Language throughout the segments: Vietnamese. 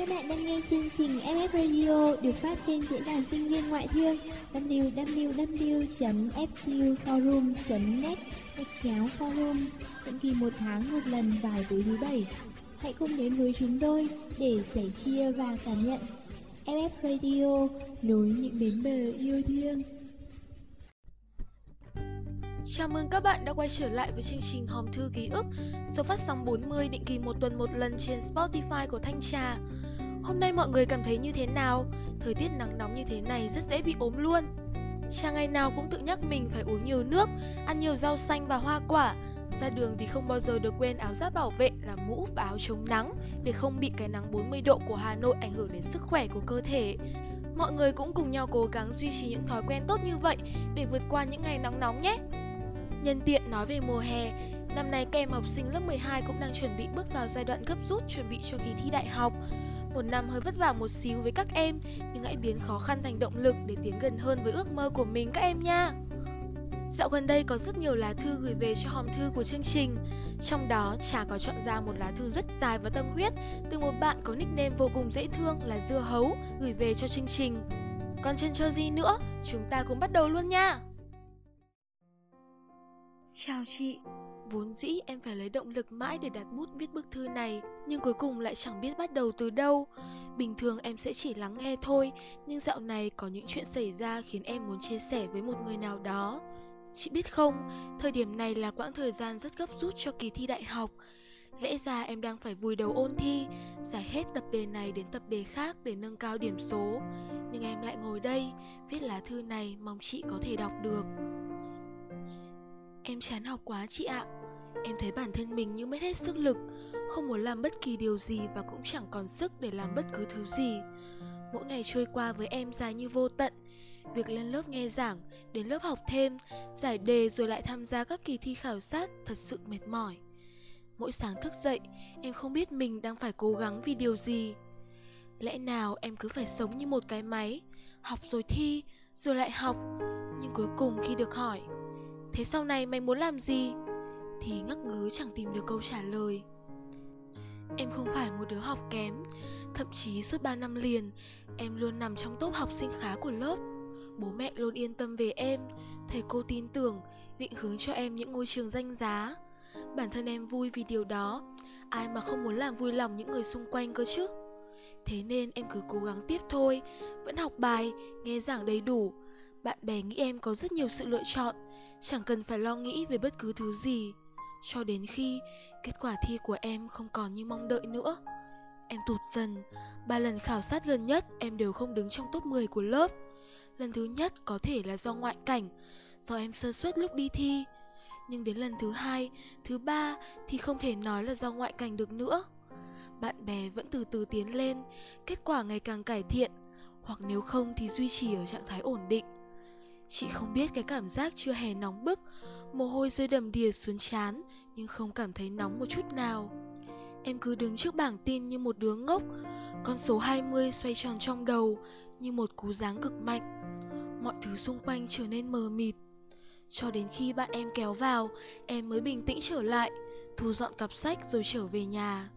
Các bạn đang nghe chương trình FF Radio được phát trên diễn đàn sinh viên ngoại thương www.fcuforum.net gạch chéo forum, định kỳ một tháng một lần vào tối thứ bảy. Hãy cùng đến với chúng tôi để sẻ chia và cảm nhận FF Radio, nối những bến bờ yêu thương. Chào mừng các bạn đã quay trở lại với chương trình Hòm Thư Ký ức, Số phát sóng 40 định kỳ một tuần một lần trên Spotify của Thanh Trà Hôm nay mọi người cảm thấy như thế nào? Thời tiết nắng nóng như thế này rất dễ bị ốm luôn Cha ngày nào cũng tự nhắc mình phải uống nhiều nước, ăn nhiều rau xanh và hoa quả Ra đường thì không bao giờ được quên áo giáp bảo vệ là mũ và áo chống nắng Để không bị cái nắng 40 độ của Hà Nội ảnh hưởng đến sức khỏe của cơ thể Mọi người cũng cùng nhau cố gắng duy trì những thói quen tốt như vậy để vượt qua những ngày nóng nóng nhé. Nhân tiện nói về mùa hè, năm nay các em học sinh lớp 12 cũng đang chuẩn bị bước vào giai đoạn gấp rút chuẩn bị cho kỳ thi đại học. Một năm hơi vất vả một xíu với các em, nhưng hãy biến khó khăn thành động lực để tiến gần hơn với ước mơ của mình các em nha. Dạo gần đây có rất nhiều lá thư gửi về cho hòm thư của chương trình. Trong đó Trà có chọn ra một lá thư rất dài và tâm huyết Từ một bạn có nickname vô cùng dễ thương là Dưa Hấu gửi về cho chương trình. Còn chân chơi gì nữa, chúng ta cùng bắt đầu luôn nha. Chào chị, vốn dĩ em phải lấy động lực mãi để đặt bút viết bức thư này Nhưng cuối cùng lại chẳng biết bắt đầu từ đâu. Bình thường em sẽ chỉ lắng nghe thôi Nhưng dạo này có những chuyện xảy ra khiến em muốn chia sẻ với một người nào đó. Chị biết không, thời điểm này là quãng thời gian rất gấp rút cho kỳ thi đại học. Lẽ ra em đang phải vùi đầu ôn thi, giải hết tập đề này đến tập đề khác để nâng cao điểm số. Nhưng em lại ngồi đây, viết lá thư này mong chị có thể đọc được. Em chán học quá chị ạ. Em thấy bản thân mình như mất hết sức lực Không muốn làm bất kỳ điều gì và cũng chẳng còn sức để làm bất cứ thứ gì. Mỗi ngày trôi qua với em dài như vô tận. Việc lên lớp nghe giảng, đến lớp học thêm, giải đề rồi lại tham gia các kỳ thi khảo sát thật sự mệt mỏi. Mỗi sáng thức dậy, em không biết mình đang phải cố gắng vì điều gì. Lẽ nào em cứ phải sống như một cái máy Học rồi thi, rồi lại học Nhưng cuối cùng khi được hỏi Thế sau này mày muốn làm gì? Thì ngắc ngứ chẳng tìm được câu trả lời. Em không phải một đứa học kém Thậm chí suốt 3 năm liền Em luôn nằm trong top học sinh khá của lớp. Bố mẹ luôn yên tâm về em Thầy cô tin tưởng Định hướng cho em những ngôi trường danh giá. Bản thân em vui vì điều đó Ai mà không muốn làm vui lòng những người xung quanh cơ chứ? Thế nên em cứ cố gắng tiếp thôi Vẫn học bài, nghe giảng đầy đủ. Bạn bè nghĩ em có rất nhiều sự lựa chọn Chẳng cần phải lo nghĩ về bất cứ thứ gì. Cho đến khi kết quả thi của em không còn như mong đợi nữa. Em tụt dần. Ba lần khảo sát gần nhất em đều không đứng trong top 10 của lớp. Lần thứ nhất có thể là do ngoại cảnh Do em sơ suất lúc đi thi. Nhưng đến lần thứ hai, thứ ba thì không thể nói là do ngoại cảnh được nữa. Bạn bè vẫn từ từ tiến lên Kết quả ngày càng cải thiện. Hoặc nếu không thì duy trì ở trạng thái ổn định. Chị không biết cái cảm giác chưa hè nóng bức Mồ hôi rơi đầm đìa xuống chán Nhưng không cảm thấy nóng một chút nào. Em cứ đứng trước bảng tin như một đứa ngốc. Con số 20 xoay tròn trong đầu, Như một cú giáng cực mạnh. Mọi thứ xung quanh trở nên mờ mịt. Cho đến khi bạn em kéo vào, Em mới bình tĩnh trở lại, Thu dọn cặp sách rồi trở về nhà.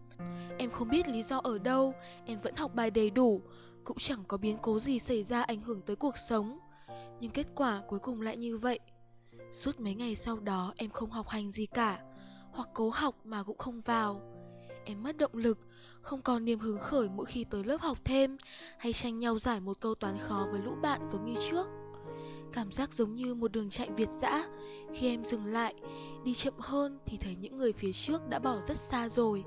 Em không biết lý do ở đâu, Em vẫn học bài đầy đủ, Cũng chẳng có biến cố gì xảy ra ảnh hưởng tới cuộc sống. Nhưng kết quả cuối cùng lại như vậy. Suốt mấy ngày sau đó em không học hành gì cả, Hoặc cố học mà cũng không vào. Em mất động lực, Không còn niềm hứng khởi mỗi khi tới lớp học thêm, Hay tranh nhau giải một câu toán khó với lũ bạn giống như trước. Cảm giác giống như một đường chạy việt dã. Khi em dừng lại, Đi chậm hơn thì thấy những người phía trước đã bỏ rất xa rồi.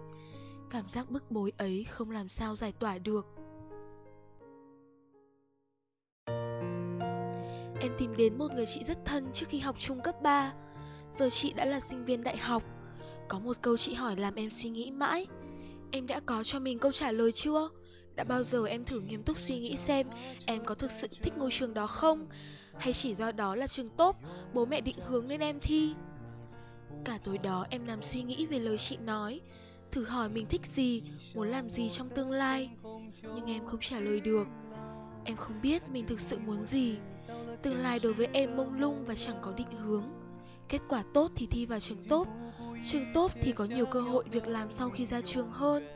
Cảm giác bức bối ấy không làm sao giải tỏa được. Em tìm đến một người chị rất thân trước khi học chung cấp 3 Giờ chị đã là sinh viên đại học. Có một câu chị hỏi làm em suy nghĩ mãi. Em đã có cho mình câu trả lời chưa? Đã bao giờ em thử nghiêm túc suy nghĩ xem Em có thực sự thích ngôi trường đó không? Hay chỉ do đó là trường tốt, Bố mẹ định hướng nên em thi? Cả tối đó em nằm suy nghĩ về lời chị nói. Thử hỏi mình thích gì, Muốn làm gì trong tương lai. Nhưng em không trả lời được. Em không biết mình thực sự muốn gì. Tương lai đối với em mông lung và chẳng có định hướng Kết quả tốt thì thi vào trường tốt Trường tốt thì có nhiều cơ hội việc làm sau khi ra trường hơn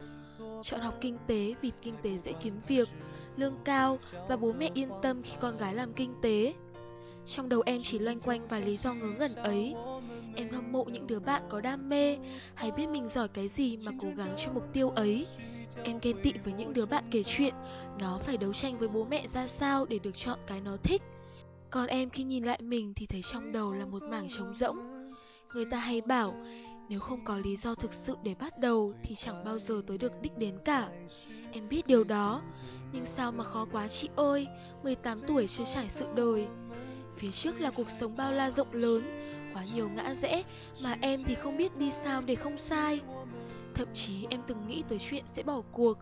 Chọn học kinh tế vì kinh tế dễ kiếm việc, lương cao và bố mẹ yên tâm khi con gái làm kinh tế. Trong đầu em chỉ loanh quanh và lý do ngớ ngẩn ấy. Em hâm mộ những đứa bạn có đam mê hay biết mình giỏi cái gì mà cố gắng cho mục tiêu ấy. Em ghen tị với những đứa bạn kể chuyện nó phải đấu tranh với bố mẹ ra sao để được chọn cái nó thích. Còn em khi nhìn lại mình thì thấy trong đầu là một mảng trống rỗng. Người ta hay bảo nếu không có lý do thực sự để bắt đầu thì chẳng bao giờ tới được đích đến cả. Em biết điều đó, nhưng sao mà khó quá chị ơi, 18 tuổi chưa trải sự đời. Phía trước là cuộc sống bao la rộng lớn, quá nhiều ngã rẽ mà em thì không biết đi sao để không sai. Thậm chí em từng nghĩ tới chuyện sẽ bỏ cuộc,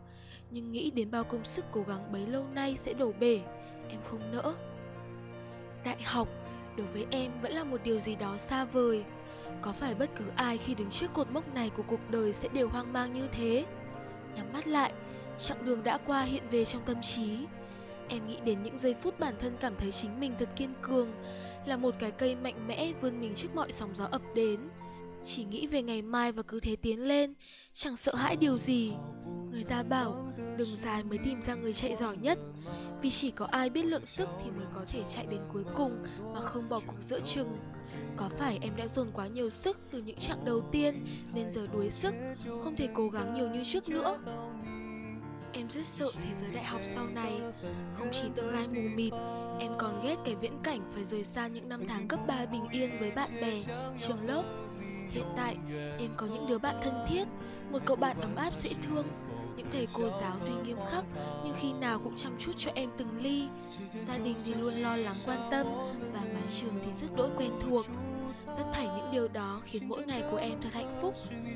nhưng nghĩ đến bao công sức cố gắng bấy lâu nay sẽ đổ bể, em không nỡ. Đại học đối với em vẫn là một điều gì đó xa vời. Có phải bất cứ ai khi đứng trước cột mốc này của cuộc đời sẽ đều hoang mang như thế? Nhắm mắt lại, chặng đường đã qua hiện về trong tâm trí. Em nghĩ đến những giây phút bản thân cảm thấy chính mình thật kiên cường, là một cái cây mạnh mẽ vươn mình trước mọi sóng gió ập đến. Chỉ nghĩ về ngày mai và cứ thế tiến lên, chẳng sợ hãi điều gì. Người ta bảo, đường dài mới tìm ra người chạy giỏi nhất, vì chỉ có ai biết lượng sức thì mới có thể chạy đến cuối cùng mà không bỏ cuộc giữa chừng. Có phải em đã dồn quá nhiều sức từ những chặng đầu tiên nên giờ đuối sức, không thể cố gắng nhiều như trước nữa? Em rất sợ thế giới đại học sau này Không chỉ tương lai mù mịt Em còn ghét cái viễn cảnh phải rời xa những năm tháng cấp 3 bình yên với bạn bè, trường lớp Hiện tại, em có những đứa bạn thân thiết Một cậu bạn ấm áp dễ thương những thầy cô giáo tuy nghiêm khắc Nhưng khi nào cũng chăm chút cho em từng ly Gia đình thì luôn lo lắng quan tâm Và mái trường thì rất đỗi quen thuộc Tất thảy những điều đó khiến mỗi ngày của em thật hạnh phúc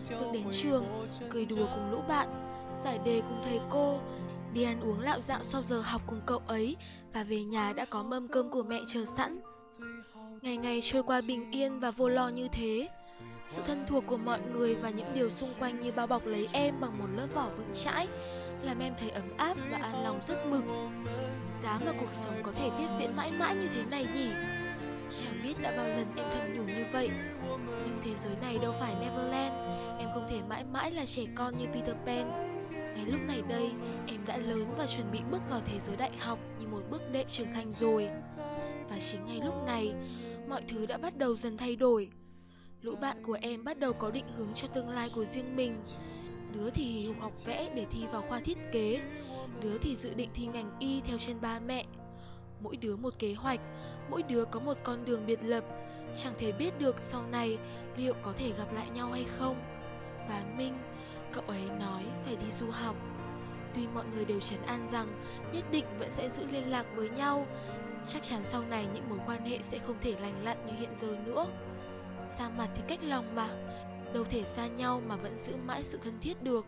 Được đến trường, cười đùa cùng lũ bạn giải đề cùng thầy cô, đi ăn uống lạo dạo sau giờ học cùng cậu ấy và về nhà đã có mâm cơm của mẹ chờ sẵn. Ngày ngày trôi qua bình yên và vô lo như thế. Sự thân thuộc của mọi người và những điều xung quanh như bao bọc lấy em bằng một lớp vỏ vững chãi làm em thấy ấm áp và an lòng rất mừng. Giá mà cuộc sống có thể tiếp diễn mãi mãi như thế này nhỉ? Chẳng biết đã bao lần em thầm nhủ như vậy Nhưng thế giới này đâu phải Neverland Em không thể mãi mãi là trẻ con như Peter Pan ngay lúc này đây, em đã lớn và chuẩn bị bước vào thế giới đại học như một bước đệm trưởng thành rồi. Và chính ngay lúc này, mọi thứ đã bắt đầu dần thay đổi. Lũ bạn của em bắt đầu có định hướng cho tương lai của riêng mình. Đứa thì học vẽ để thi vào khoa thiết kế, đứa thì dự định thi ngành y theo chân ba mẹ. Mỗi đứa một kế hoạch, mỗi đứa có một con đường biệt lập, chẳng thể biết được sau này liệu có thể gặp lại nhau hay không. Và Minh Cậu ấy nói phải đi du học Tuy mọi người đều trấn an rằng nhất định vẫn sẽ giữ liên lạc với nhau Chắc chắn sau này những mối quan hệ sẽ không thể lành lặn như hiện giờ nữa Xa mặt thì cách lòng mà, Đâu thể xa nhau mà vẫn giữ mãi sự thân thiết được.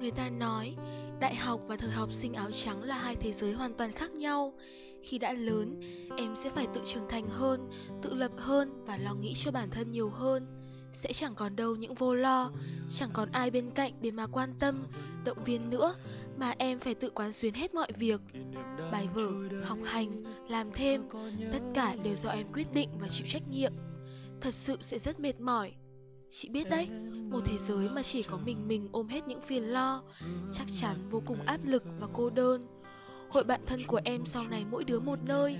Người ta nói, đại học và thời học sinh áo trắng là hai thế giới hoàn toàn khác nhau. Khi đã lớn, em sẽ phải tự trưởng thành hơn, tự lập hơn và lo nghĩ cho bản thân nhiều hơn sẽ chẳng còn đâu những vô lo, chẳng còn ai bên cạnh để mà quan tâm, động viên nữa, mà em phải tự quán xuyến hết mọi việc. Bài vở, học hành, làm thêm, tất cả đều do em quyết định và chịu trách nhiệm. Thật sự sẽ rất mệt mỏi. Chị biết đấy, một thế giới mà chỉ có mình mình ôm hết những phiền lo, chắc chắn vô cùng áp lực và cô đơn. Hội bạn thân của em sau này mỗi đứa một nơi,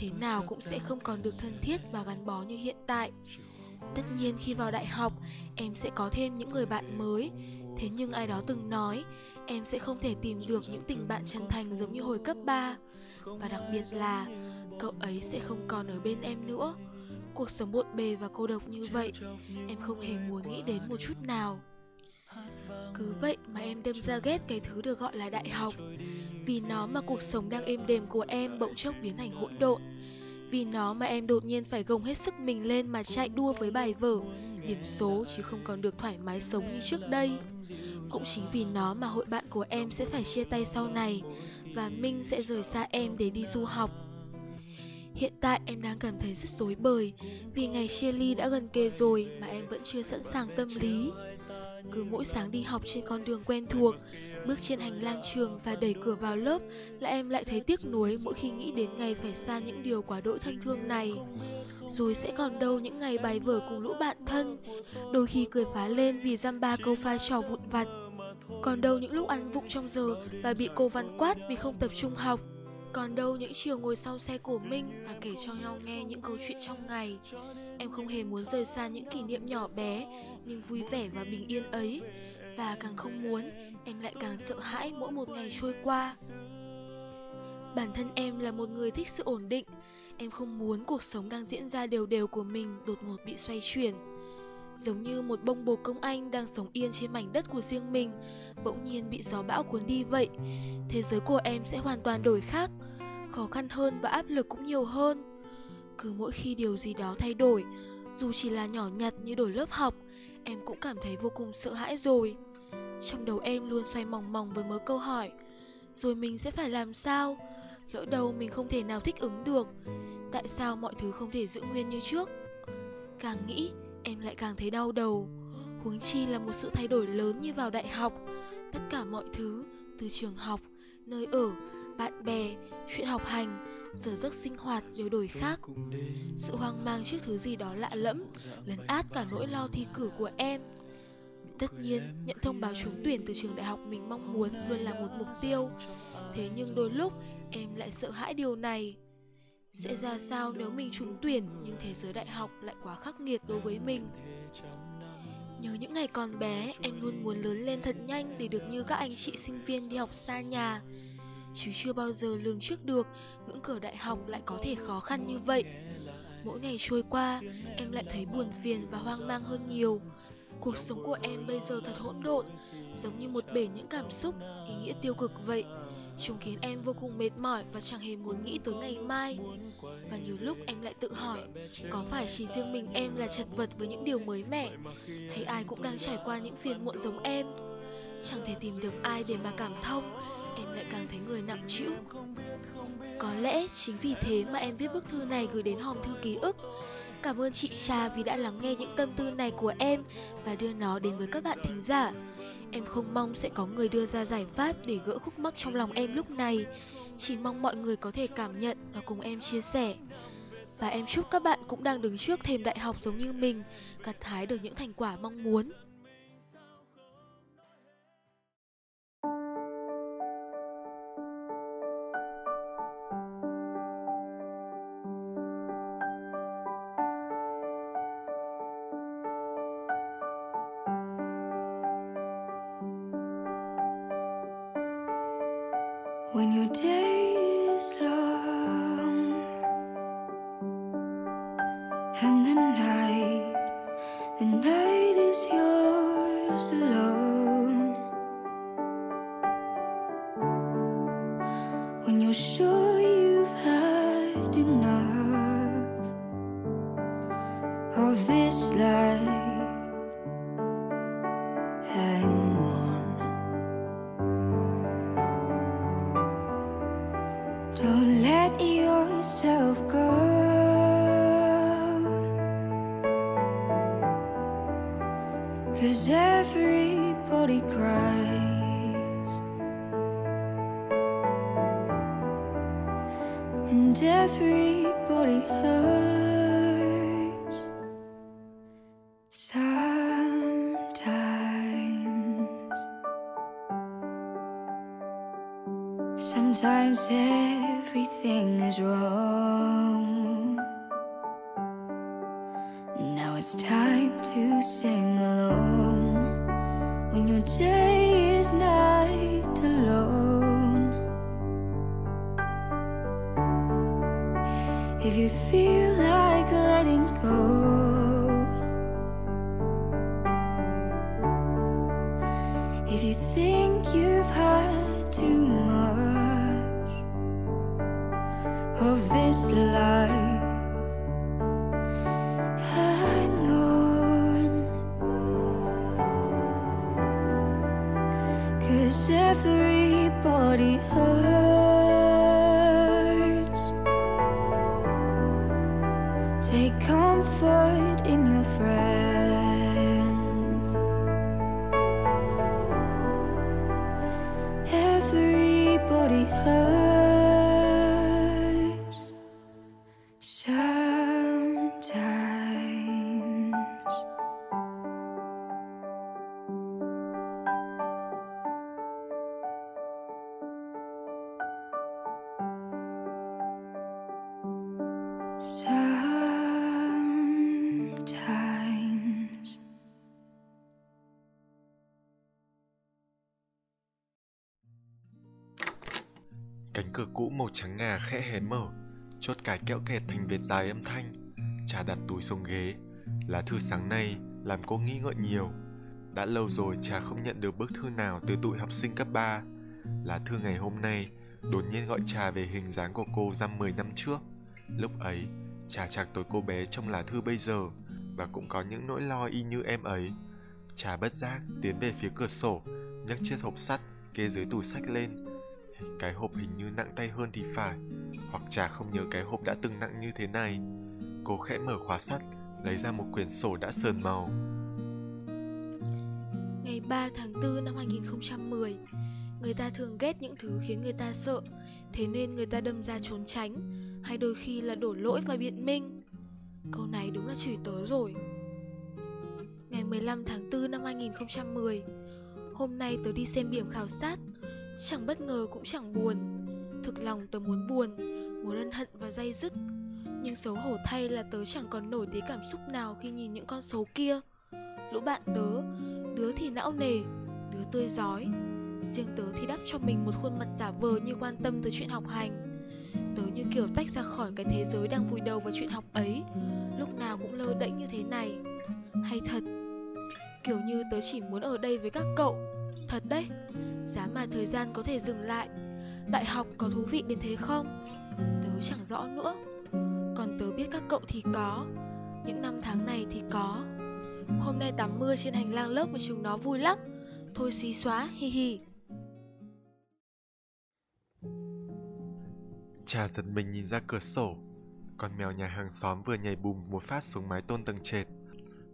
Thế nào cũng sẽ không còn được thân thiết và gắn bó như hiện tại. Tất nhiên khi vào đại học, Em sẽ có thêm những người bạn mới. Thế nhưng ai đó từng nói, Em sẽ không thể tìm được những tình bạn chân thành giống như hồi cấp 3 Và đặc biệt là, Cậu ấy sẽ không còn ở bên em nữa. Cuộc sống bộn bề và cô độc như vậy, Em không hề muốn nghĩ đến một chút nào. Cứ vậy mà em đâm ra ghét cái thứ được gọi là đại học. Vì nó mà cuộc sống đang êm đềm của em bỗng chốc biến thành hỗn độn. Vì nó mà em đột nhiên phải gồng hết sức mình lên mà chạy đua với bài vở. Điểm số chứ không còn được thoải mái sống như trước đây. Cũng chính vì nó mà hội bạn của em sẽ phải chia tay sau này. Và Minh sẽ rời xa em để đi du học. Hiện tại em đang cảm thấy rất rối bời Vì ngày chia ly đã gần kề rồi mà em vẫn chưa sẵn sàng tâm lý. Cứ mỗi sáng đi học trên con đường quen thuộc Bước trên hành lang trường và đẩy cửa vào lớp Là em lại thấy tiếc nuối mỗi khi nghĩ đến ngày phải xa những điều quá đỗi thân thương này. Rồi sẽ còn đâu những ngày bài vở cùng lũ bạn thân Đôi khi cười phá lên vì dăm ba câu pha trò vụn vặt. Còn đâu những lúc ăn vụng trong giờ và bị cô văn quát vì không tập trung học. Còn đâu những chiều ngồi sau xe của Minh và kể cho nhau nghe những câu chuyện trong ngày. Em không hề muốn rời xa những kỷ niệm nhỏ bé nhưng vui vẻ và bình yên ấy. Và càng không muốn, em lại càng sợ hãi mỗi một ngày trôi qua. Bản thân em là một người thích sự ổn định. Em không muốn cuộc sống đang diễn ra đều đều của mình đột ngột bị xoay chuyển. Giống như một bông bồ công anh đang sống yên trên mảnh đất của riêng mình, Bỗng nhiên bị gió bão cuốn đi vậy. Thế giới của em sẽ hoàn toàn đổi khác, Khó khăn hơn và áp lực cũng nhiều hơn. Cứ mỗi khi điều gì đó thay đổi, Dù chỉ là nhỏ nhặt như đổi lớp học, Em cũng cảm thấy vô cùng sợ hãi rồi. Trong đầu em luôn xoay mòng mòng với mớ câu hỏi Rồi mình sẽ phải làm sao? Lỡ đâu mình không thể nào thích ứng được Tại sao mọi thứ không thể giữ nguyên như trước? Càng nghĩ em lại càng thấy đau đầu. Huống chi là một sự thay đổi lớn như vào đại học. Tất cả mọi thứ Từ trường học, nơi ở, bạn bè, chuyện học hành Giờ giấc sinh hoạt đều đổi khác. Sự hoang mang trước thứ gì đó lạ lẫm Lấn át cả nỗi lo thi cử của em. Tất nhiên, nhận thông báo trúng tuyển từ trường đại học mình mong muốn luôn là một mục tiêu. Thế nhưng đôi lúc em lại sợ hãi điều này. Sẽ ra sao nếu mình trúng tuyển nhưng thế giới đại học lại quá khắc nghiệt đối với mình? Nhớ những ngày còn bé, em luôn muốn lớn lên thật nhanh để được như các anh chị sinh viên đi học xa nhà. Chứ chưa bao giờ lường trước được ngưỡng cửa đại học lại có thể khó khăn như vậy. Mỗi ngày trôi qua, em lại thấy buồn phiền và hoang mang hơn nhiều. Cuộc sống của em bây giờ thật hỗn độn Giống như một bể những cảm xúc, ý nghĩa tiêu cực vậy. Chúng khiến em vô cùng mệt mỏi và chẳng hề muốn nghĩ tới ngày mai. Và nhiều lúc em lại tự hỏi Có phải chỉ riêng mình em là chật vật với những điều mới mẻ Hay ai cũng đang trải qua những phiền muộn giống em? Chẳng thể tìm được ai để mà cảm thông Em lại càng thấy người nặng trĩu. Có lẽ chính vì thế mà em viết bức thư này gửi đến hòm thư ký ức. Cảm ơn chị Trà vì đã lắng nghe những tâm tư này của em Và đưa nó đến với các bạn thính giả. Em không mong sẽ có người đưa ra giải pháp để gỡ khúc mắc trong lòng em lúc này. Chỉ mong mọi người có thể cảm nhận và cùng em chia sẻ. Và em chúc các bạn cũng đang đứng trước thềm đại học giống như mình, Gặt hái được những thành quả mong muốn. Sometimes everything is wrong. Now it's time to sing along when your day of this life, khẽ hé mở, chốt cái kẹo kẹt thành vệt dài âm thanh. Trà đặt túi xuống ghế. Lá thư sáng nay làm cô nghĩ ngợi nhiều. Đã lâu rồi trà không nhận được bức thư nào từ tụi học sinh cấp 3. Lá thư ngày hôm nay đột nhiên gọi trà về hình dáng của cô dăm 10 năm trước. Lúc ấy, trà chạc tối cô bé trong lá thư bây giờ và cũng có những nỗi lo y như em ấy. Trà bất giác tiến về phía cửa sổ, nhấc chiếc hộp sắt kê dưới tủ sách lên. Cái hộp hình như nặng tay hơn thì phải, hoặc trà không nhớ cái hộp đã từng nặng như thế này. Cô khẽ mở khóa sắt, lấy ra một quyển sổ đã sờn màu. Ngày 3 tháng 4 năm 2010 Người ta thường ghét những thứ khiến người ta sợ. Thế nên người ta đâm ra trốn tránh Hay đôi khi là đổ lỗi và biện minh. Câu này đúng là chửi tớ rồi. Ngày 15 tháng 4 năm 2010 Hôm nay tớ đi xem điểm khảo sát. Chẳng bất ngờ cũng chẳng buồn. Thực lòng tớ muốn buồn, Muốn ân hận và dây dứt. Nhưng xấu hổ thay là tớ chẳng còn nổi tí cảm xúc nào khi nhìn những con số kia. Lũ bạn tớ, Đứa thì não nề, Đứa tươi giói. Riêng tớ thì đắp cho mình một khuôn mặt giả vờ như quan tâm tới chuyện học hành. Tớ như kiểu tách ra khỏi cái thế giới đang vùi đầu vào chuyện học ấy, Lúc nào cũng lơ đễnh như thế này. Hay thật, Kiểu như tớ chỉ muốn ở đây với các cậu. Thật đấy. Giá mà thời gian có thể dừng lại, Đại học có thú vị đến thế không? Tớ chẳng rõ nữa. Còn tớ biết các cậu thì có, Những năm tháng này thì có. Hôm nay tắm mưa trên hành lang lớp của chúng nó vui lắm. Thôi xí xóa, hi hi. Cha giật mình nhìn ra cửa sổ. Con mèo nhà hàng xóm vừa nhảy bùm một phát xuống mái tôn tầng trệt.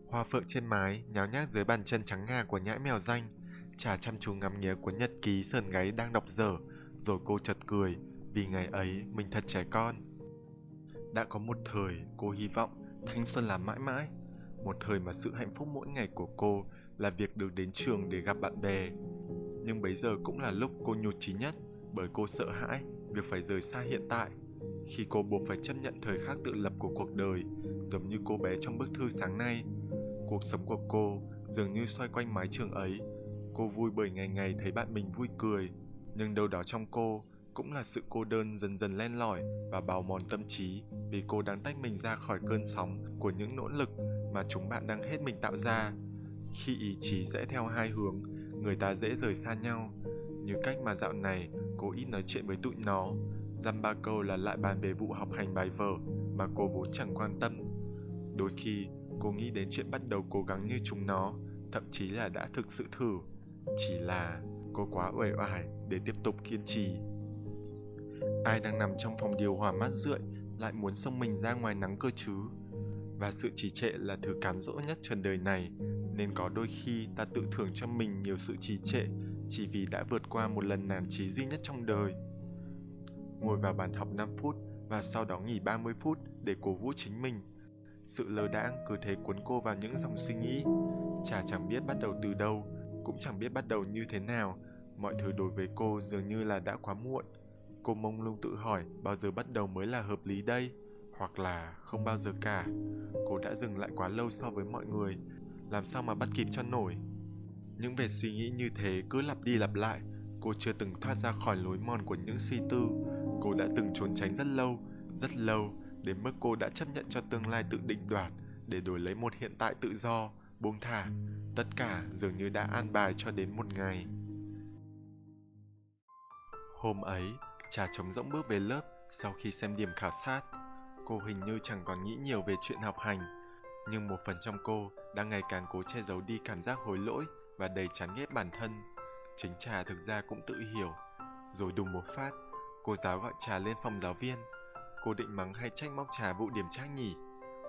Hoa phượng trên mái, nháo nhác dưới bàn chân trắng ngà của nhãi mèo danh. Trà chăm chú ngắm nghía cuốn nhật ký sờn gáy đang đọc dở, Rồi cô chợt cười, Vì ngày ấy mình thật trẻ con. Đã có một thời cô hy vọng thanh xuân là mãi mãi, Một thời mà sự hạnh phúc mỗi ngày của cô là việc được đến trường để gặp bạn bè. Nhưng bấy giờ cũng là lúc cô nhụt chí nhất, Bởi cô sợ hãi việc phải rời xa hiện tại. Khi cô buộc phải chấp nhận thời khắc tự lập của cuộc đời, giống như cô bé trong bức thư sáng nay, cuộc sống của cô dường như xoay quanh mái trường ấy cô vui bởi ngày ngày thấy bạn mình vui cười. Nhưng đâu đó trong cô cũng là sự cô đơn dần dần len lỏi và bào mòn tâm trí vì cô đang tách mình ra khỏi cơn sóng của những nỗ lực mà chúng bạn đang hết mình tạo ra. Khi ý chí rẽ theo hai hướng, người ta dễ rời xa nhau. Như cách mà dạo này cô ít nói chuyện với tụi nó. Dăm ba câu là lại bàn về vụ học hành bài vở mà cô vốn chẳng quan tâm. Đôi khi cô nghĩ đến chuyện bắt đầu cố gắng như chúng nó, thậm chí là đã thực sự thử chỉ là cô quá uể oải để tiếp tục kiên trì ai đang nằm trong phòng điều hòa mát rượi lại muốn xông mình ra ngoài nắng cơ chứ và sự trì trệ là thứ cám dỗ nhất trần đời này nên có đôi khi ta tự thưởng cho mình nhiều sự trì trệ chỉ vì đã vượt qua một lần nản chí duy nhất trong đời. Ngồi vào bàn học 5 phút và sau đó nghỉ 30 phút để cổ vũ chính mình. Sự lơ đãng cứ thế cuốn cô vào những dòng suy nghĩ. Chả chẳng biết bắt đầu từ đâu, cũng chẳng biết bắt đầu như thế nào. Mọi thứ đối với cô dường như là đã quá muộn. Cô mông lung tự hỏi bao giờ bắt đầu mới là hợp lý đây, hoặc là không bao giờ cả. Cô đã dừng lại quá lâu so với mọi người, làm sao mà bắt kịp cho nổi. Những vệt suy nghĩ như thế cứ lặp đi lặp lại Cô chưa từng thoát ra khỏi lối mòn của những suy tư Cô đã từng trốn tránh rất lâu, rất lâu Đến mức cô đã chấp nhận cho tương lai tự định đoạt Để đổi lấy một hiện tại tự do, buông thả Tất cả dường như đã an bài cho đến một ngày Hôm ấy, trà trống rỗng bước về lớp sau khi xem điểm khảo sát Cô hình như chẳng còn nghĩ nhiều về chuyện học hành Nhưng một phần trong cô đang ngày càng cố che giấu đi cảm giác hối lỗi và đầy chán ghét bản thân. Chính trà thực ra cũng tự hiểu. Rồi đùng một phát, cô giáo gọi trà lên phòng giáo viên. Cô định mắng hay trách móc trà vụ điểm trác nhỉ?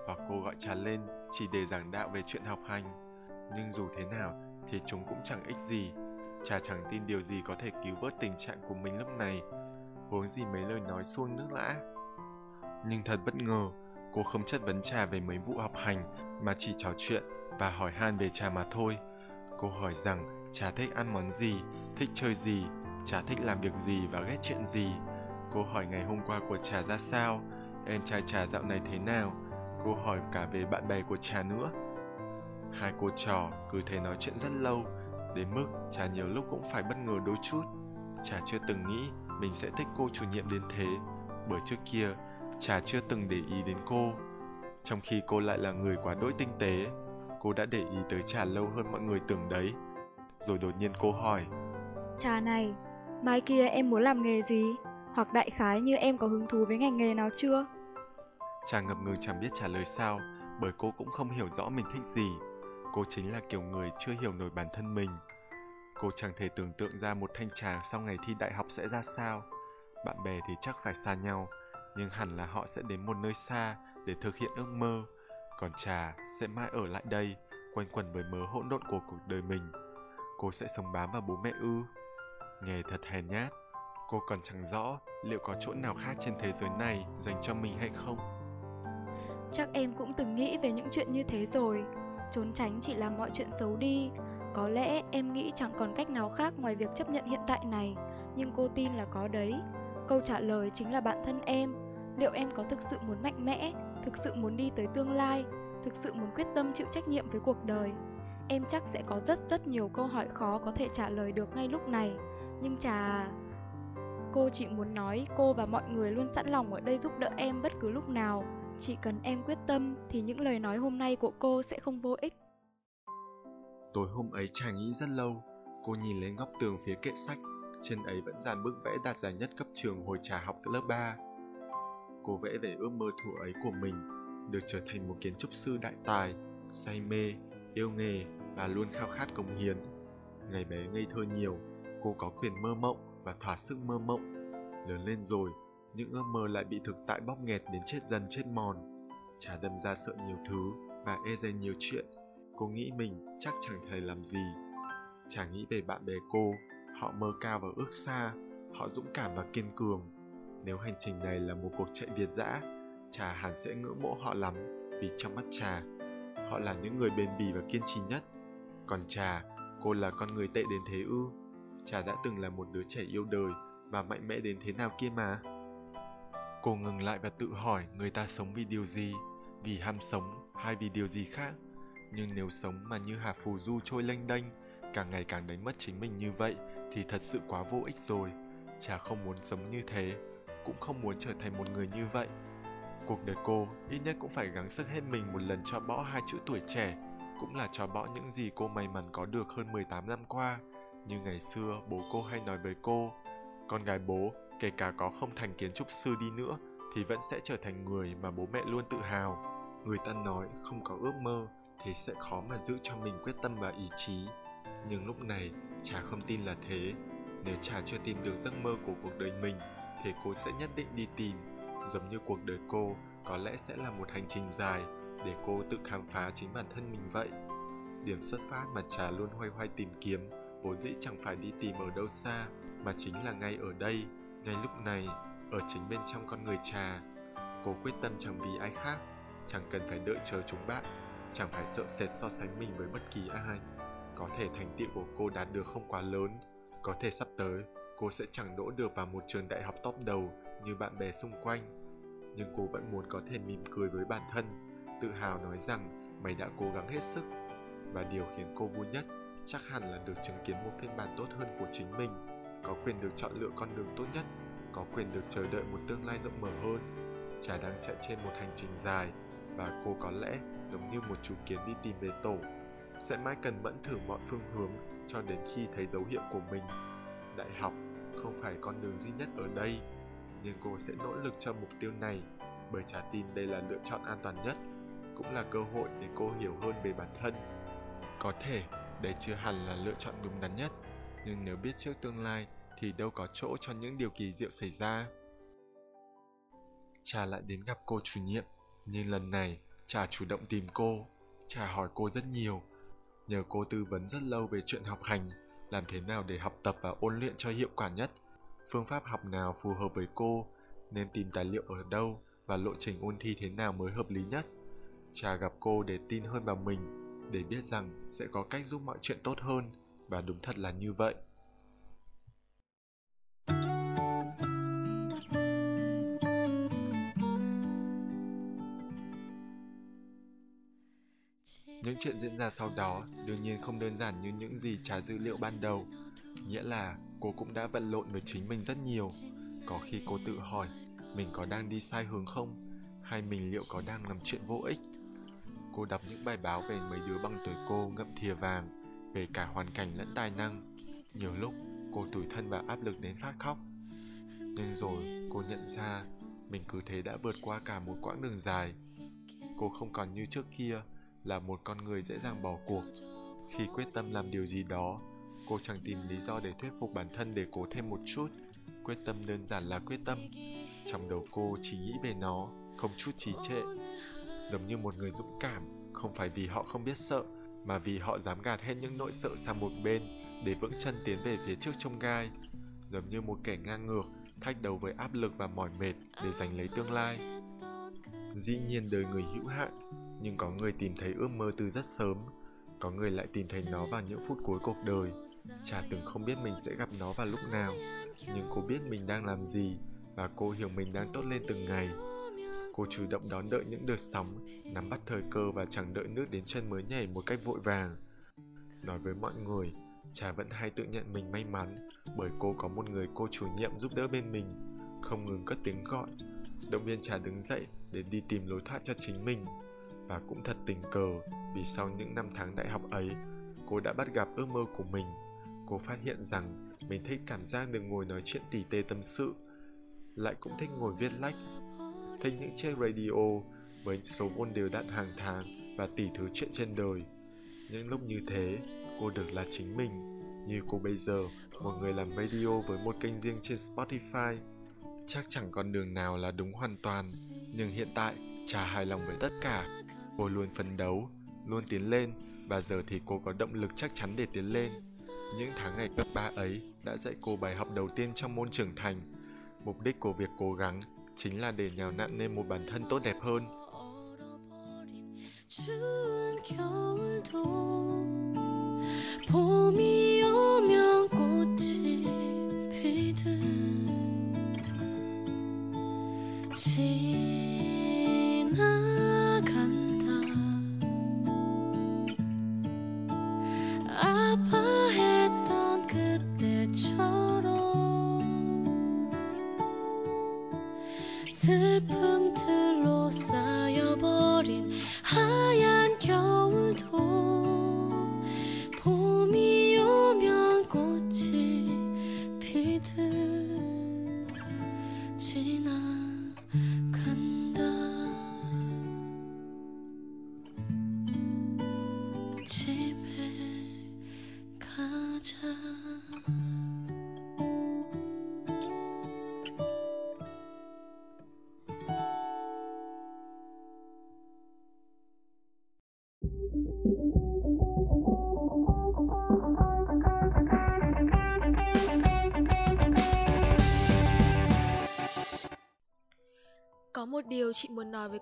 Hoặc cô gọi trà lên chỉ để giảng đạo về chuyện học hành. Nhưng dù thế nào thì chúng cũng chẳng ích gì. Trà chẳng tin điều gì có thể cứu vớt tình trạng của mình lúc này. Huống gì mấy lời nói suông nước lã. Nhưng thật bất ngờ, cô không chất vấn trà về mấy vụ học hành mà chỉ trò chuyện và hỏi han về trà mà thôi. Cô hỏi rằng Trà thích ăn món gì, thích chơi gì, Trà thích làm việc gì và ghét chuyện gì. Cô hỏi ngày hôm qua của Trà ra sao, em trai trà dạo này thế nào? Cô hỏi cả về bạn bè của trà nữa. Hai cô trò cứ thế nói chuyện rất lâu, đến mức trà nhiều lúc cũng phải bất ngờ đôi chút. Trà chưa từng nghĩ mình sẽ thích cô chủ nhiệm đến thế, bởi trước kia trà chưa từng để ý đến cô. Trong khi cô lại là người quá đỗi tinh tế, cô đã để ý tới trà lâu hơn mọi người tưởng đấy. Rồi đột nhiên cô hỏi, Trà này, mai kia em muốn làm nghề gì? Hoặc đại khái như em có hứng thú với ngành nghề nào chưa? Chàng ngập ngừng chẳng biết trả lời sao, bởi cô cũng không hiểu rõ mình thích gì. Cô chính là kiểu người chưa hiểu nổi bản thân mình. Cô chẳng thể tưởng tượng ra một thanh trà sau ngày thi đại học sẽ ra sao. Bạn bè thì chắc phải xa nhau, nhưng hẳn là họ sẽ đến một nơi xa để thực hiện ước mơ. Còn trà sẽ mãi ở lại đây, quanh quẩn với mớ hỗn độn của cuộc đời mình. Cô sẽ sống bám vào bố mẹ ư. Nghe thật hèn nhát. Cô còn chẳng rõ liệu có chỗ nào khác trên thế giới này dành cho mình hay không. Chắc em cũng từng nghĩ về những chuyện như thế rồi. Trốn tránh chỉ làm mọi chuyện xấu đi. Có lẽ em nghĩ chẳng còn cách nào khác ngoài việc chấp nhận hiện tại này, nhưng cô tin là có đấy. Câu trả lời chính là bản thân em. Liệu em có thực sự muốn mạnh mẽ, thực sự muốn đi tới tương lai, thực sự muốn quyết tâm chịu trách nhiệm với cuộc đời? Em chắc sẽ có rất rất nhiều câu hỏi khó có thể trả lời được ngay lúc này. Nhưng chà, cô chỉ muốn nói cô và mọi người luôn sẵn lòng ở đây giúp đỡ em bất cứ lúc nào chỉ cần em quyết tâm thì những lời nói hôm nay của cô sẽ không vô ích. Tối hôm ấy chàng nghĩ rất lâu, cô nhìn lên góc tường phía kệ sách, trên ấy vẫn dàn bức vẽ đạt giải nhất cấp trường hồi trà học lớp 3. Cô vẽ về ước mơ thủ ấy của mình, được trở thành một kiến trúc sư đại tài, say mê, yêu nghề và luôn khao khát cống hiến. Ngày bé ngây thơ nhiều, cô có quyền mơ mộng và thỏa sức mơ mộng. Lớn lên rồi, những ước mơ lại bị thực tại bóp nghẹt đến chết dần chết mòn. Trà đâm ra sợ nhiều thứ và e dè nhiều chuyện. Cô nghĩ mình chắc chẳng thể làm gì. Chả nghĩ về bạn bè cô, họ mơ cao và ước xa, họ dũng cảm và kiên cường. Nếu hành trình này là một cuộc chạy việt dã, Trà hẳn sẽ ngưỡng mộ họ lắm vì trong mắt Trà, họ là những người bền bỉ và kiên trì nhất. Còn Trà, cô là con người tệ đến thế ư? Trà đã từng là một đứa trẻ yêu đời và mạnh mẽ đến thế nào kia mà. Cô ngừng lại và tự hỏi người ta sống vì điều gì, vì ham sống hay vì điều gì khác. Nhưng nếu sống mà như Hà Phù Du trôi lênh đênh, càng ngày càng đánh mất chính mình như vậy thì thật sự quá vô ích rồi. Chả không muốn sống như thế, cũng không muốn trở thành một người như vậy. Cuộc đời cô ít nhất cũng phải gắng sức hết mình một lần cho bỏ hai chữ tuổi trẻ, cũng là cho bỏ những gì cô may mắn có được hơn 18 năm qua. Như ngày xưa bố cô hay nói với cô, con gái bố kể cả có không thành kiến trúc sư đi nữa, thì vẫn sẽ trở thành người mà bố mẹ luôn tự hào. Người ta nói không có ước mơ thì sẽ khó mà giữ cho mình quyết tâm và ý chí. Nhưng lúc này trà không tin là thế. Nếu trà chưa tìm được giấc mơ của cuộc đời mình, thì cô sẽ nhất định đi tìm. Giống như cuộc đời cô, có lẽ sẽ là một hành trình dài để cô tự khám phá chính bản thân mình vậy. Điểm xuất phát mà trà luôn hoay hoay tìm kiếm, vốn dĩ chẳng phải đi tìm ở đâu xa, mà chính là ngay ở đây ngay lúc này, ở chính bên trong con người trà cô quyết tâm chẳng vì ai khác, chẳng cần phải đợi chờ chúng bạn, chẳng phải sợ sệt so sánh mình với bất kỳ ai. Có thể thành tựu của cô đạt được không quá lớn, có thể sắp tới, cô sẽ chẳng đỗ được vào một trường đại học top đầu như bạn bè xung quanh. Nhưng cô vẫn muốn có thể mỉm cười với bản thân, tự hào nói rằng mày đã cố gắng hết sức. Và điều khiến cô vui nhất chắc hẳn là được chứng kiến một phiên bản tốt hơn của chính mình có quyền được chọn lựa con đường tốt nhất, có quyền được chờ đợi một tương lai rộng mở hơn. Trà đang chạy trên một hành trình dài và cô có lẽ giống như một chú kiến đi tìm về tổ, sẽ mãi cần mẫn thử mọi phương hướng cho đến khi thấy dấu hiệu của mình. Đại học không phải con đường duy nhất ở đây, nhưng cô sẽ nỗ lực cho mục tiêu này, bởi trà tin đây là lựa chọn an toàn nhất, cũng là cơ hội để cô hiểu hơn về bản thân. Có thể, đây chưa hẳn là lựa chọn đúng đắn nhất nhưng nếu biết trước tương lai, thì đâu có chỗ cho những điều kỳ diệu xảy ra. Cha lại đến gặp cô chủ nhiệm, nhưng lần này, cha chủ động tìm cô. Cha hỏi cô rất nhiều, nhờ cô tư vấn rất lâu về chuyện học hành, làm thế nào để học tập và ôn luyện cho hiệu quả nhất. Phương pháp học nào phù hợp với cô, nên tìm tài liệu ở đâu và lộ trình ôn thi thế nào mới hợp lý nhất. Cha gặp cô để tin hơn vào mình, để biết rằng sẽ có cách giúp mọi chuyện tốt hơn và đúng thật là như vậy. Những chuyện diễn ra sau đó đương nhiên không đơn giản như những gì trả dữ liệu ban đầu. Nghĩa là cô cũng đã vận lộn với chính mình rất nhiều. Có khi cô tự hỏi, mình có đang đi sai hướng không? Hay mình liệu có đang làm chuyện vô ích? Cô đọc những bài báo về mấy đứa băng tuổi cô ngậm thìa vàng về cả hoàn cảnh lẫn tài năng. Nhiều lúc cô tủi thân và áp lực đến phát khóc. Nhưng rồi cô nhận ra mình cứ thế đã vượt qua cả một quãng đường dài. Cô không còn như trước kia là một con người dễ dàng bỏ cuộc. Khi quyết tâm làm điều gì đó, cô chẳng tìm lý do để thuyết phục bản thân để cố thêm một chút. Quyết tâm đơn giản là quyết tâm. Trong đầu cô chỉ nghĩ về nó, không chút trì trệ. Giống như một người dũng cảm, không phải vì họ không biết sợ, mà vì họ dám gạt hết những nỗi sợ sang một bên để vững chân tiến về phía trước trong gai. Giống như một kẻ ngang ngược, thách đấu với áp lực và mỏi mệt để giành lấy tương lai. Dĩ nhiên đời người hữu hạn, nhưng có người tìm thấy ước mơ từ rất sớm, có người lại tìm thấy nó vào những phút cuối cuộc đời. Chả từng không biết mình sẽ gặp nó vào lúc nào, nhưng cô biết mình đang làm gì và cô hiểu mình đang tốt lên từng ngày. Cô chủ động đón đợi những đợt sóng, nắm bắt thời cơ và chẳng đợi nước đến chân mới nhảy một cách vội vàng. Nói với mọi người, Trà vẫn hay tự nhận mình may mắn bởi cô có một người cô chủ nhiệm giúp đỡ bên mình, không ngừng cất tiếng gọi, động viên Trà đứng dậy để đi tìm lối thoát cho chính mình. Và cũng thật tình cờ vì sau những năm tháng đại học ấy, cô đã bắt gặp ước mơ của mình. Cô phát hiện rằng mình thích cảm giác được ngồi nói chuyện tỉ tê tâm sự, lại cũng thích ngồi viết lách, thành những chiếc radio với số vốn đều đặn hàng tháng và tỷ thứ chuyện trên đời. Những lúc như thế, cô được là chính mình, như cô bây giờ, một người làm radio với một kênh riêng trên Spotify. Chắc chẳng con đường nào là đúng hoàn toàn, nhưng hiện tại chả hài lòng với tất cả. Cô luôn phấn đấu, luôn tiến lên và giờ thì cô có động lực chắc chắn để tiến lên. Những tháng ngày cấp 3 ấy đã dạy cô bài học đầu tiên trong môn trưởng thành. Mục đích của việc cố gắng chính là để nhào nặn nên một bản thân tốt đẹp hơn. 추운 겨울도 봄이 오면 꽃이 피듯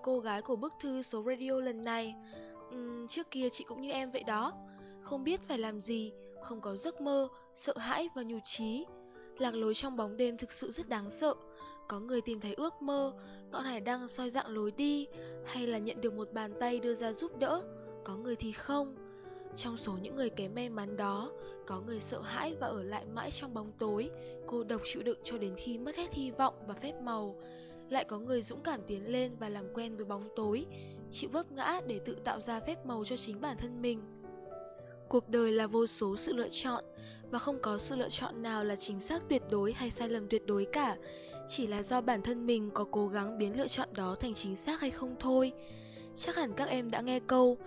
cô gái của bức thư số radio lần này. Uhm, trước kia chị cũng như em vậy đó, không biết phải làm gì, không có giấc mơ, sợ hãi và nhụt trí Lạc lối trong bóng đêm thực sự rất đáng sợ. Có người tìm thấy ước mơ, ngọn hải đăng soi dạng lối đi, hay là nhận được một bàn tay đưa ra giúp đỡ. Có người thì không. Trong số những người kém may mắn đó, có người sợ hãi và ở lại mãi trong bóng tối, cô độc chịu đựng cho đến khi mất hết hy vọng và phép màu lại có người dũng cảm tiến lên và làm quen với bóng tối. Chịu vấp ngã để tự tạo ra phép màu cho chính bản thân mình. Cuộc đời là vô số sự lựa chọn và không có sự lựa chọn nào là chính xác tuyệt đối hay sai lầm tuyệt đối cả. Chỉ là do bản thân mình có cố gắng biến lựa chọn đó thành chính xác hay không thôi. Chắc hẳn các em đã nghe câu,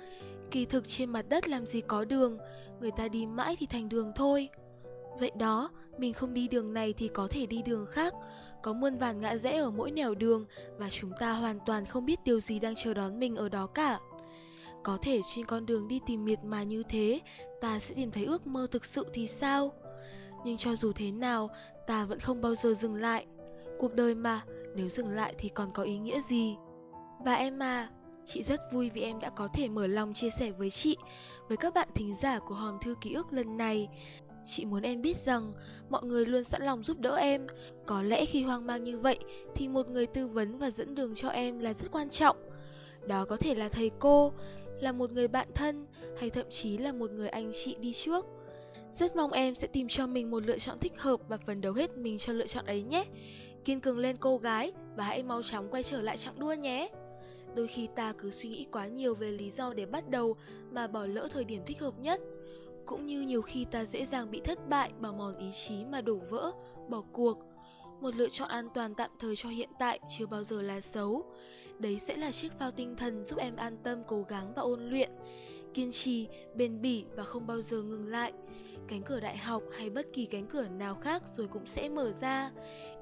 kỳ thực trên mặt đất làm gì có đường, người ta đi mãi thì thành đường thôi. Vậy đó, mình không đi đường này thì có thể đi đường khác có muôn vàn ngã rẽ ở mỗi nẻo đường và chúng ta hoàn toàn không biết điều gì đang chờ đón mình ở đó cả. Có thể trên con đường đi tìm miệt mài như thế, ta sẽ tìm thấy ước mơ thực sự thì sao? Nhưng cho dù thế nào, ta vẫn không bao giờ dừng lại. Cuộc đời mà, nếu dừng lại thì còn có ý nghĩa gì? Và em à, chị rất vui vì em đã có thể mở lòng chia sẻ với chị, với các bạn thính giả của hòm thư ký ức lần này. Chị muốn em biết rằng mọi người luôn sẵn lòng giúp đỡ em. Có lẽ khi hoang mang như vậy thì một người tư vấn và dẫn đường cho em là rất quan trọng. Đó có thể là thầy cô, là một người bạn thân hay thậm chí là một người anh chị đi trước. Rất mong em sẽ tìm cho mình một lựa chọn thích hợp và phấn đấu hết mình cho lựa chọn ấy nhé. Kiên cường lên cô gái và hãy mau chóng quay trở lại trạng đua nhé. Đôi khi ta cứ suy nghĩ quá nhiều về lý do để bắt đầu mà bỏ lỡ thời điểm thích hợp nhất. Cũng như nhiều khi ta dễ dàng bị thất bại bằng mòn ý chí mà đổ vỡ, bỏ cuộc. Một lựa chọn an toàn tạm thời cho hiện tại chưa bao giờ là xấu. Đấy sẽ là chiếc phao tinh thần giúp em an tâm cố gắng và ôn luyện. Kiên trì, bền bỉ và không bao giờ ngừng lại cánh cửa đại học hay bất kỳ cánh cửa nào khác rồi cũng sẽ mở ra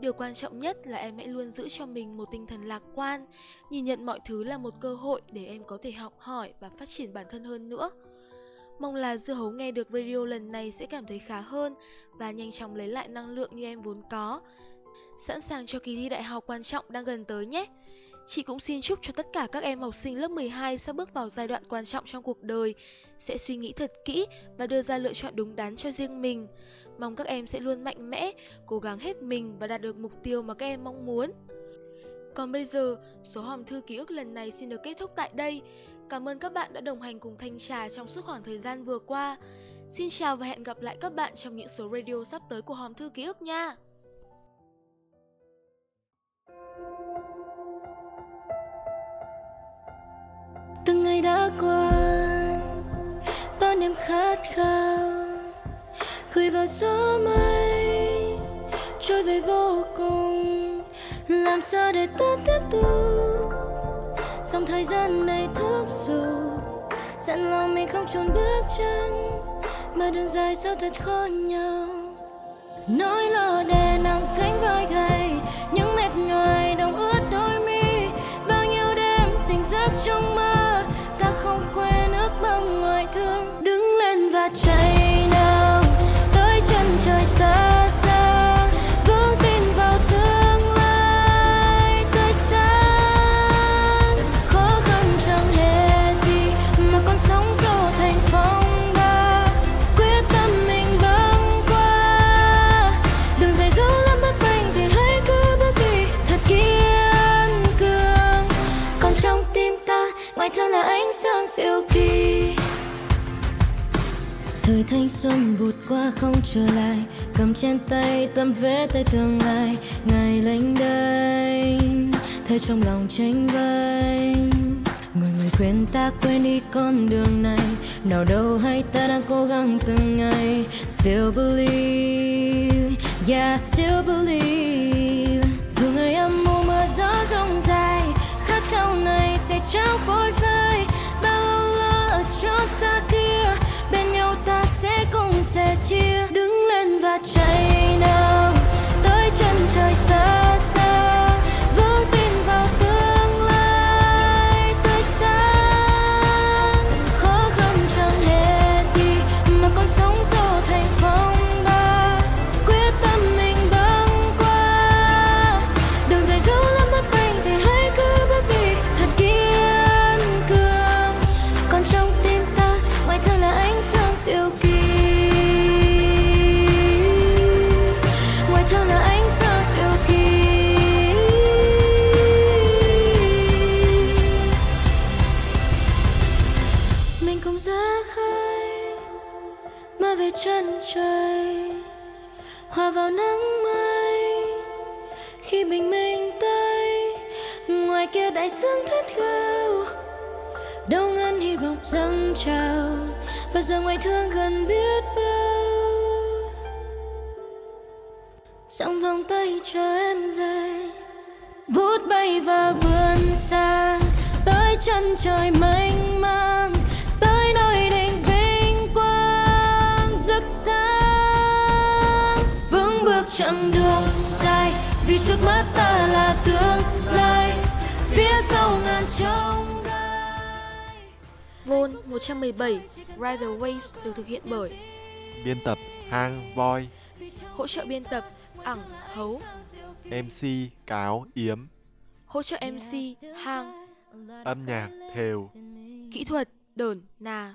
điều quan trọng nhất là em hãy luôn giữ cho mình một tinh thần lạc quan nhìn nhận mọi thứ là một cơ hội để em có thể học hỏi và phát triển bản thân hơn nữa mong là dưa hấu nghe được radio lần này sẽ cảm thấy khá hơn và nhanh chóng lấy lại năng lượng như em vốn có sẵn sàng cho kỳ thi đại học quan trọng đang gần tới nhé Chị cũng xin chúc cho tất cả các em học sinh lớp 12 sắp bước vào giai đoạn quan trọng trong cuộc đời sẽ suy nghĩ thật kỹ và đưa ra lựa chọn đúng đắn cho riêng mình. Mong các em sẽ luôn mạnh mẽ, cố gắng hết mình và đạt được mục tiêu mà các em mong muốn. Còn bây giờ, số hòm thư ký ức lần này xin được kết thúc tại đây. Cảm ơn các bạn đã đồng hành cùng Thanh Trà trong suốt khoảng thời gian vừa qua. Xin chào và hẹn gặp lại các bạn trong những số radio sắp tới của hòm thư ký ức nha. từng ngày đã qua, bao niềm khát khao, gửi vào gió mây, trôi về vô cùng, làm sao để ta tiếp tục dòng thời gian này thúc giục dặn lòng mình không chùn bước chân, mà đường dài sao thật khó nhau nỗi lo đè nặng cánh vai gầy, những mệt nhoài đông ướt đôi mi. Bao nhiêu đêm tỉnh giấc trong mơ, ta không quên ước mong ngoài thương. Đứng lên và chạy. Thanh xuân vụt qua không trở lại. Cầm trên tay tấm vé tới tương lai ngày lênh đênh thấy trong lòng tranh vênh người người khuyên ta quên đi con đường này, nào đâu hay ta đang cố gắng từng ngày. Still believe, yeah, still believe. Dù ngày âm mưu mưa gió rông dài, khát khao này sẽ trao phôi phai. Bao lo ở chốn xa kia nhau ta sẽ chặng đường dài vì trước mắt ta là tương lai. Phía sau ngàn trông gai. Vol 117 Ride the Waves được thực hiện bởi Biên tập Hang Voi, Hỗ trợ biên tập Ẳng Hấu. MC Cáo Yếm, Hỗ trợ MC Hang. Âm nhạc Thều. Kỹ thuật Đờn Nà